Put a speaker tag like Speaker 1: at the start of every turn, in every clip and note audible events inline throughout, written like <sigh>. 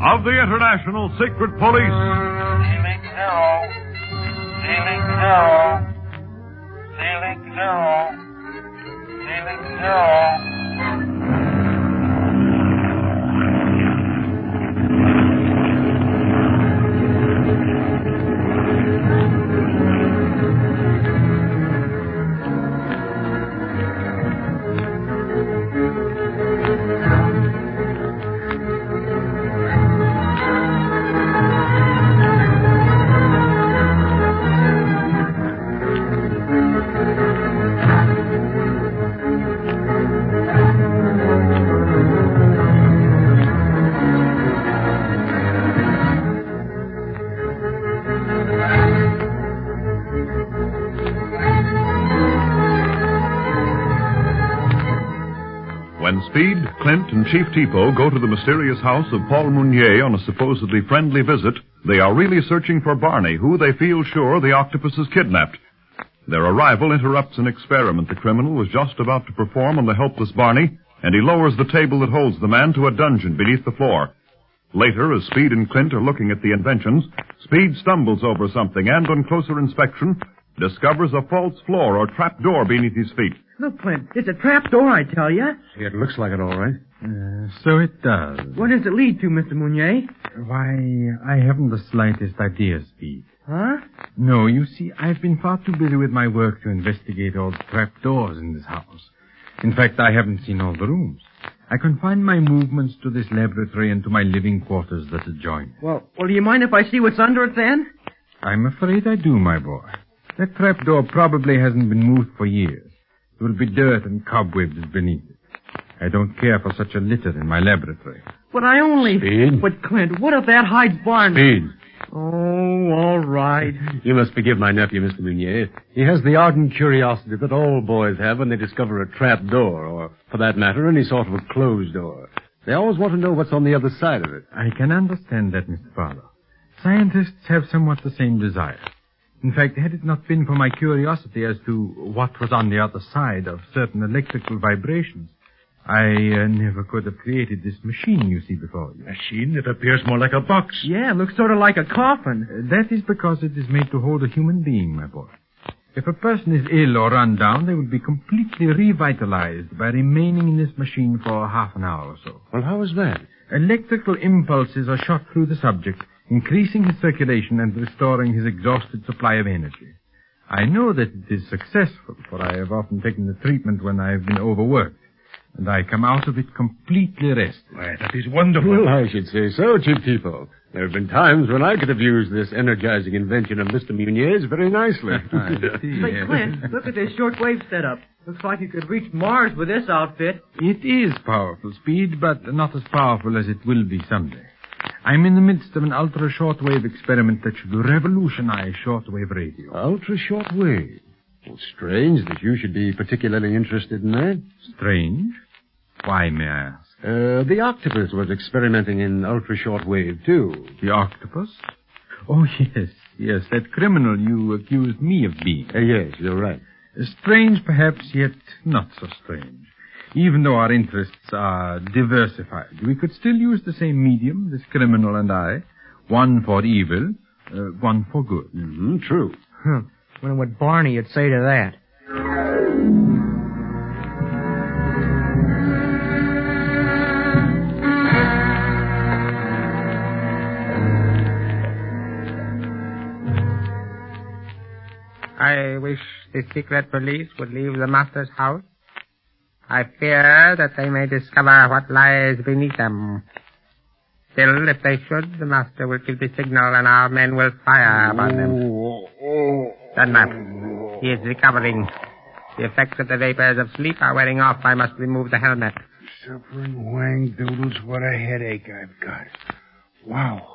Speaker 1: of the International Secret Police.
Speaker 2: Ceiling zero. Ceiling zero. Ceiling zero. Ceiling zero.
Speaker 1: Clint, and Chief Tipo go to the mysterious house of Paul Mounier on a supposedly friendly visit, they are really searching for Barney, who they feel sure the octopus has kidnapped. Their arrival interrupts an experiment the criminal was just about to perform on the helpless Barney, and he lowers the table that holds the man to a dungeon beneath the floor. Later, as Speed and Clint are looking at the inventions, Speed stumbles over something and, on closer inspection, discovers a false floor or trap door beneath his feet.
Speaker 3: Look, Clint, it's a trap door, I tell you.
Speaker 4: It looks like it all right.
Speaker 5: Uh, so it does.
Speaker 3: What does it lead to, Mr. Mounier?
Speaker 5: Why, I haven't the slightest idea, Speed.
Speaker 3: Huh?
Speaker 5: No, you see, I've been far too busy with my work to investigate all the trap doors in this house. In fact, I haven't seen all the rooms. I confine my movements to this laboratory and to my living quarters that adjoin.
Speaker 3: Well, well, do you mind if I see what's under it then?
Speaker 5: I'm afraid I do, my boy. That trapdoor probably hasn't been moved for years. There will be dirt and cobwebs beneath it. I don't care for such a litter in my laboratory.
Speaker 3: But I only.
Speaker 4: Speed?
Speaker 3: But Clint, what if that hides Barney?
Speaker 4: Speed.
Speaker 3: Oh, all right. <laughs>
Speaker 4: You must forgive my nephew, Mr. Meunier. He has the ardent curiosity that all boys have when they discover a trap door, or, for that matter, any sort of a closed door. They always want to know what's on the other side of it.
Speaker 5: I can understand that, Mr. Barlow. Scientists have somewhat the same desire. In fact, had it not been for my curiosity as to what was on the other side of certain electrical vibrations, I uh, never could have created this machine you see before you.
Speaker 6: Machine that appears more like a box.
Speaker 3: Yeah, looks sort of like a coffin.
Speaker 5: Uh, That is because it is made to hold a human being, my boy. If a person is ill or run down, they will be completely revitalized by remaining in this machine for half an hour or so.
Speaker 4: Well, how is that?
Speaker 5: Electrical impulses are shot through the subject, increasing his circulation and restoring his exhausted supply of energy. I know that it is successful, for I have often taken the treatment when I have been overworked, and I come out of it completely rested.
Speaker 6: Why, that is wonderful.
Speaker 4: Well, I should say so, Chief Tipo. There have been times when I could have used this energizing invention of Mr. Munier's very nicely. <laughs>
Speaker 5: I see. <laughs>
Speaker 3: Say, Clint, look at this shortwave setup. Looks like you could reach Mars with this outfit.
Speaker 5: It is powerful, Speed, but not as powerful as it will be someday. I'm in the midst of an ultra-shortwave experiment that should revolutionize shortwave radio.
Speaker 4: Ultra short wave. Well, strange that you should be particularly interested in that.
Speaker 5: Strange? Why, may I ask?
Speaker 4: Uh, the octopus was experimenting in ultra short wave, too.
Speaker 5: The octopus? Oh, <laughs> yes, yes, that criminal you accused me of being.
Speaker 4: Uh, yes, you're right.
Speaker 5: Strange, perhaps, yet not so strange. Even though our interests are diversified, we could still use the same medium, this criminal and I. One for evil, uh, one for good.
Speaker 4: Mm-hmm, true.
Speaker 3: Huh. Wonder what Barney would say to that.
Speaker 7: I wish the secret police would leave the master's house. I fear that they may discover what lies beneath them. Still, if they should, the master will give the signal and our men will fire upon them. Dunlap, he is recovering. The effects of the vapors of sleep are wearing off. I must remove the helmet.
Speaker 6: Suffering wang doodles, what a headache I've got. Wow.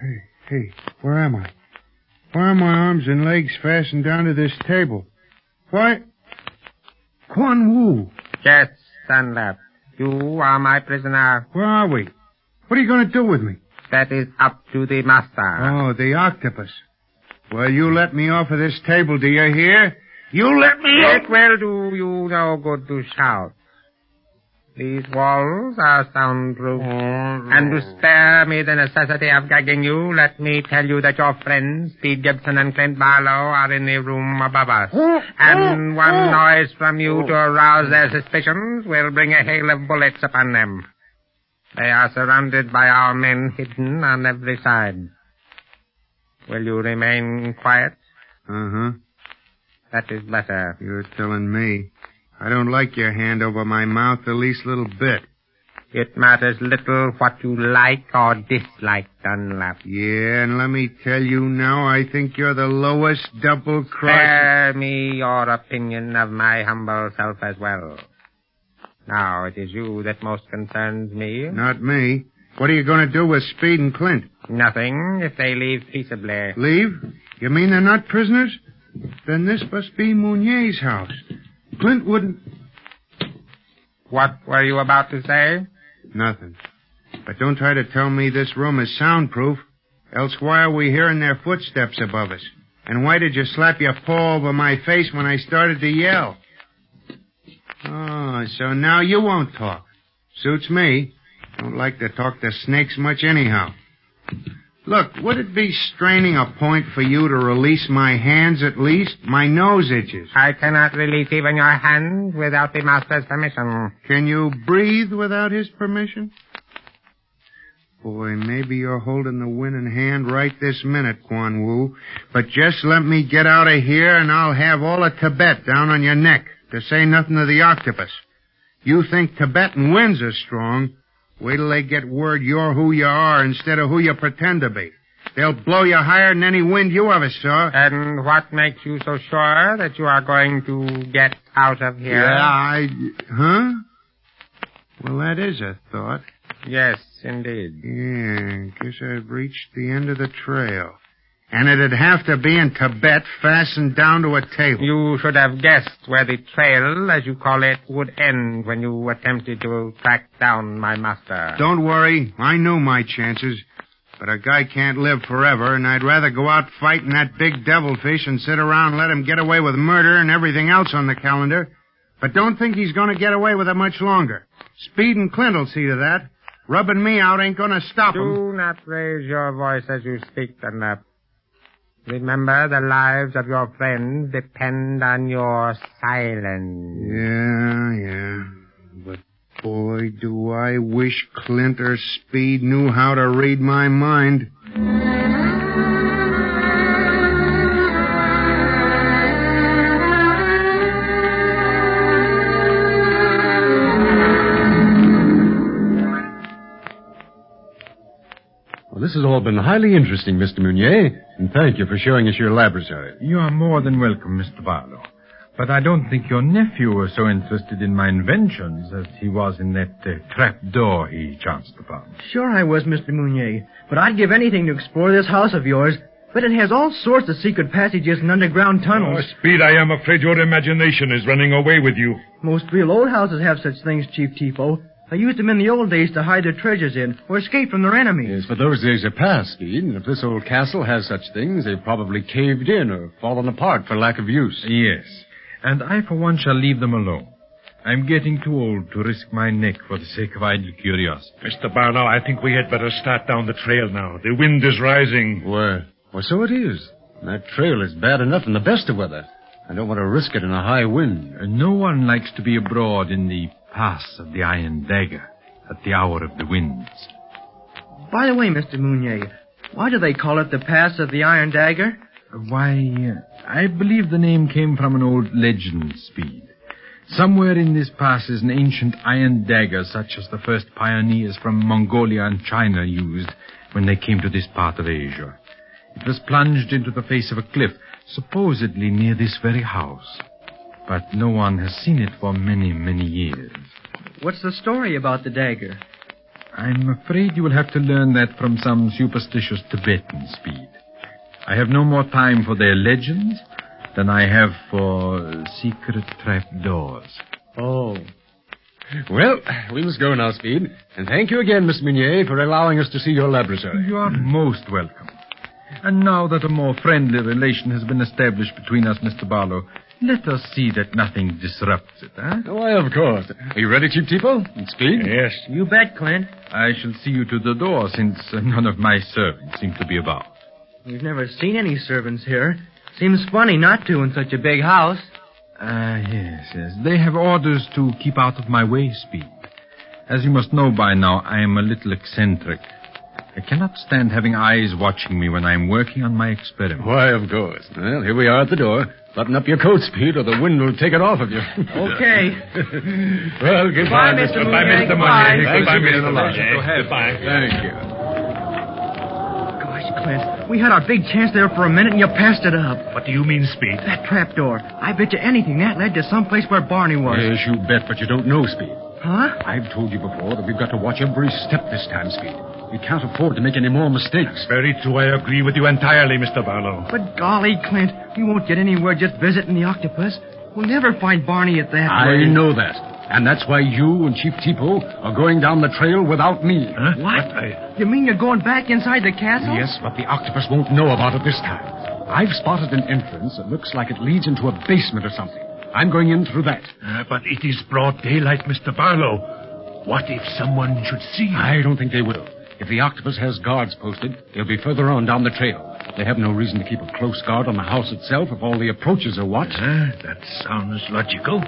Speaker 6: Hey, hey, where am I? Why are my arms and legs fastened down to this table? Why? Quan Wu,
Speaker 7: Yes, Dunlap. You are my prisoner.
Speaker 6: where are we? What are you going to do with me?
Speaker 7: That is up to the master.
Speaker 6: Oh, the octopus. Well, you let me off of this table, do you hear? You let me off.
Speaker 7: It will do you no good to shout. These walls are soundproof. And to spare me the necessity of gagging you, let me tell you that your friends, Speed Gibson and Clint Barlow, are in the room above us. And one noise from you to arouse their suspicions will bring a hail of bullets upon them. They are surrounded by our men hidden on every side. Will you remain quiet?
Speaker 6: Uh-huh.
Speaker 7: That is better.
Speaker 6: You're telling me. I don't like your hand over my mouth the least little bit.
Speaker 7: It matters little what you like or dislike, Dunlap.
Speaker 6: Yeah, and let me tell you now, I think you're the lowest double cross.
Speaker 7: Spare me your opinion of my humble self as well. Now, it is you that most concerns me.
Speaker 6: Not me. What are you going to do with Speed and Clint?
Speaker 7: Nothing, if they leave peaceably.
Speaker 6: Leave? You mean they're not prisoners? Then this must be Mounier's house. Clint wouldn't.
Speaker 7: What were you about to say?
Speaker 6: Nothing. But don't try to tell me this room is soundproof. Else why are we hearing their footsteps above us? And why did you slap your paw over my face when I started to yell? Oh, so now you won't talk. Suits me. Don't like to talk to snakes much anyhow. Look, would it be straining a point for you to release my hands at least? My nose itches.
Speaker 7: I cannot release even your hands without the master's permission.
Speaker 6: Can you breathe without his permission? Boy, maybe you're holding the winning hand right this minute, Quan Wu. But just let me get out of here and I'll have all of Tibet down on your neck, to say nothing of the octopus. You think Tibetan winds are strong? Wait till they get word you're who you are instead of who you pretend to be. They'll blow you higher than any wind you ever saw.
Speaker 7: And what makes you so sure that you are going to get out of here?
Speaker 6: Yeah, I... Huh? Well, that is a thought.
Speaker 7: Yes, indeed.
Speaker 6: Yeah, guess I've reached the end of the trail. And it'd have to be in Tibet, fastened down to a table.
Speaker 7: You should have guessed where the trail, as you call it, would end when you attempted to track down my master.
Speaker 6: Don't worry, I knew my chances. But a guy can't live forever, and I'd rather go out fighting that big devilfish and sit around and let him get away with murder and everything else on the calendar. But don't think he's going to get away with it much longer. Speed and Clint will see to that. Rubbing me out ain't going to stop him.
Speaker 7: Do not raise your voice as you speak, Dunlap. Remember, the lives of your friends depend on your silence.
Speaker 6: Yeah, yeah. But boy, do I wish Clint or Speed knew how to read my mind.
Speaker 4: Has all been highly interesting, Mr. Meunier, and thank you for showing us your laboratory.
Speaker 5: You are more than welcome, Mr. Barlow. But I don't think your nephew was so interested in my inventions as he was in that uh, trap door he chanced upon.
Speaker 3: Sure I was, Mr. Mounier. But I'd give anything to explore this house of yours. But it has all sorts of secret passages and underground
Speaker 8: Oh,
Speaker 3: tunnels.
Speaker 8: Speed, I am afraid your imagination is running away with you.
Speaker 3: Most real old houses have such things, Chief Tipo. They used them in the old days to hide their treasures in or escape from their enemies.
Speaker 4: Yes, but those days are past, Speed, and if this old castle has such things, they've probably caved in or fallen apart for lack of use.
Speaker 5: Yes. And I, for one, shall leave them alone. I'm getting too old to risk my neck for the sake of idle curiosity.
Speaker 8: Mr. Barlow, I think we had better start down the trail now. The wind is rising.
Speaker 4: Why, well, so it is. That trail is bad enough in the best of weather. I don't want to risk it in a high wind.
Speaker 5: Uh, no one likes to be abroad in the pass of the Iron Dagger at the hour of the winds.
Speaker 3: By the way, Mr. Mounier, why do they call it the Pass of the Iron Dagger?
Speaker 5: Why, uh, I believe the name came from an old legend, Speed. Somewhere in this pass is an ancient iron dagger such as the first pioneers from Mongolia and China used when they came to this part of Asia. It was plunged into the face of a cliff, supposedly near this very house. But no one has seen it for many, many years.
Speaker 3: What's the story about the dagger?
Speaker 5: I'm afraid you will have to learn that from some superstitious Tibetan speed. I have no more time for their legends than I have for secret trapdoors.
Speaker 3: Oh.
Speaker 4: Well, we must go now, Speed. And thank you again, Miss Meunier, for allowing us to see your laboratory.
Speaker 5: You are most welcome. And now that a more friendly relation has been established between us, Mr. Barlow, Let us see that nothing disrupts it, huh?
Speaker 4: Why, of course. Are you ready, Chief Tipo? And speed?
Speaker 8: Yes.
Speaker 3: You bet, Clint.
Speaker 5: I shall see you to the door since uh, none of my servants seem to be about.
Speaker 3: We've never seen any servants here. Seems funny not to in such a big house.
Speaker 5: Ah, yes, yes. They have orders to keep out of my way, Speed. As you must know by now, I am a little eccentric. I cannot stand having eyes watching me when I am working on my experiment.
Speaker 4: Why, of course. Well, here we are at the door. Button up your coat, Speed, or the wind will take it off of you.
Speaker 3: Okay. <laughs>
Speaker 4: well, goodbye,
Speaker 3: Goodbye, Mr.
Speaker 8: Goodbye,
Speaker 3: Mounier.
Speaker 8: Mr.
Speaker 3: Goodbye.
Speaker 8: Mounier. Goodbye, Mr.
Speaker 4: alive.
Speaker 8: Mounier.
Speaker 4: Go ahead.
Speaker 8: Goodbye.
Speaker 4: Thank you.
Speaker 3: Gosh, Clint, we had our big chance there for a minute and you passed it up.
Speaker 8: What do you mean, Speed?
Speaker 3: That trap door. I bet you anything that led to someplace where Barney was.
Speaker 4: Yes, you bet, but you don't know, Speed.
Speaker 3: Huh?
Speaker 4: I've told you before that we've got to watch every step this time, Speed. We can't afford to make any more mistakes.
Speaker 8: Very true. I agree with you entirely, Mr. Barlow.
Speaker 3: But golly, Clint, we won't get anywhere just visiting the octopus. We'll never find Barney at that
Speaker 4: I
Speaker 3: rate.
Speaker 4: know that. And that's why you and Chief Tipo are going down the trail without me.
Speaker 8: Huh?
Speaker 3: What?
Speaker 8: I...
Speaker 3: You mean you're going back inside the castle?
Speaker 4: Yes, but the octopus won't know about it this time. I've spotted an entrance that looks like it leads into a basement or something. I'm going in through that.
Speaker 8: Uh, but it is broad daylight, Mr. Barlow. What if someone should see you?
Speaker 4: I don't think they will. If the octopus has guards posted, they'll be further on down the trail. They have no reason to keep a close guard on the house itself if all the approaches are watched.
Speaker 8: Uh, that sounds logical.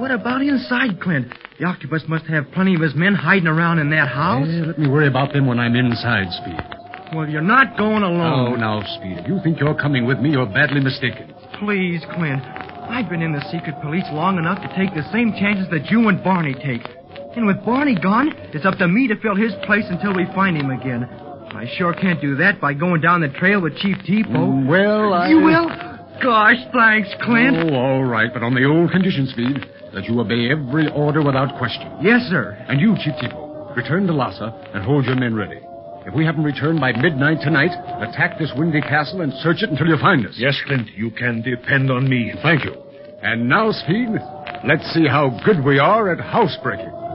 Speaker 3: What about inside, Clint? The octopus must have plenty of his men hiding around in that house.
Speaker 4: Eh, let me worry about them when I'm inside, Speed.
Speaker 3: Well, you're not going alone.
Speaker 4: Oh,
Speaker 3: alone.
Speaker 4: now, Speed, if you think you're coming with me, you're badly mistaken.
Speaker 3: Please, Clint. I've been in the secret police long enough to take the same chances that you and Barney take. And with Barney gone, it's up to me to fill his place until we find him again. I sure can't do that by going down the trail with Chief Tipo.
Speaker 4: Mm, well, I...
Speaker 3: You will? Gosh, thanks, Clint.
Speaker 4: Oh, all right, but on the old condition, Speed, that you obey every order without question.
Speaker 3: Yes, sir.
Speaker 4: And you, Chief Tipo, return to Lhasa and hold your men ready. If we haven't returned by midnight tonight, attack this windy castle and search it until you find us.
Speaker 8: Yes, Clint, you can depend on me.
Speaker 4: Thank you. And now, Speed, let's see how good we are at housebreaking.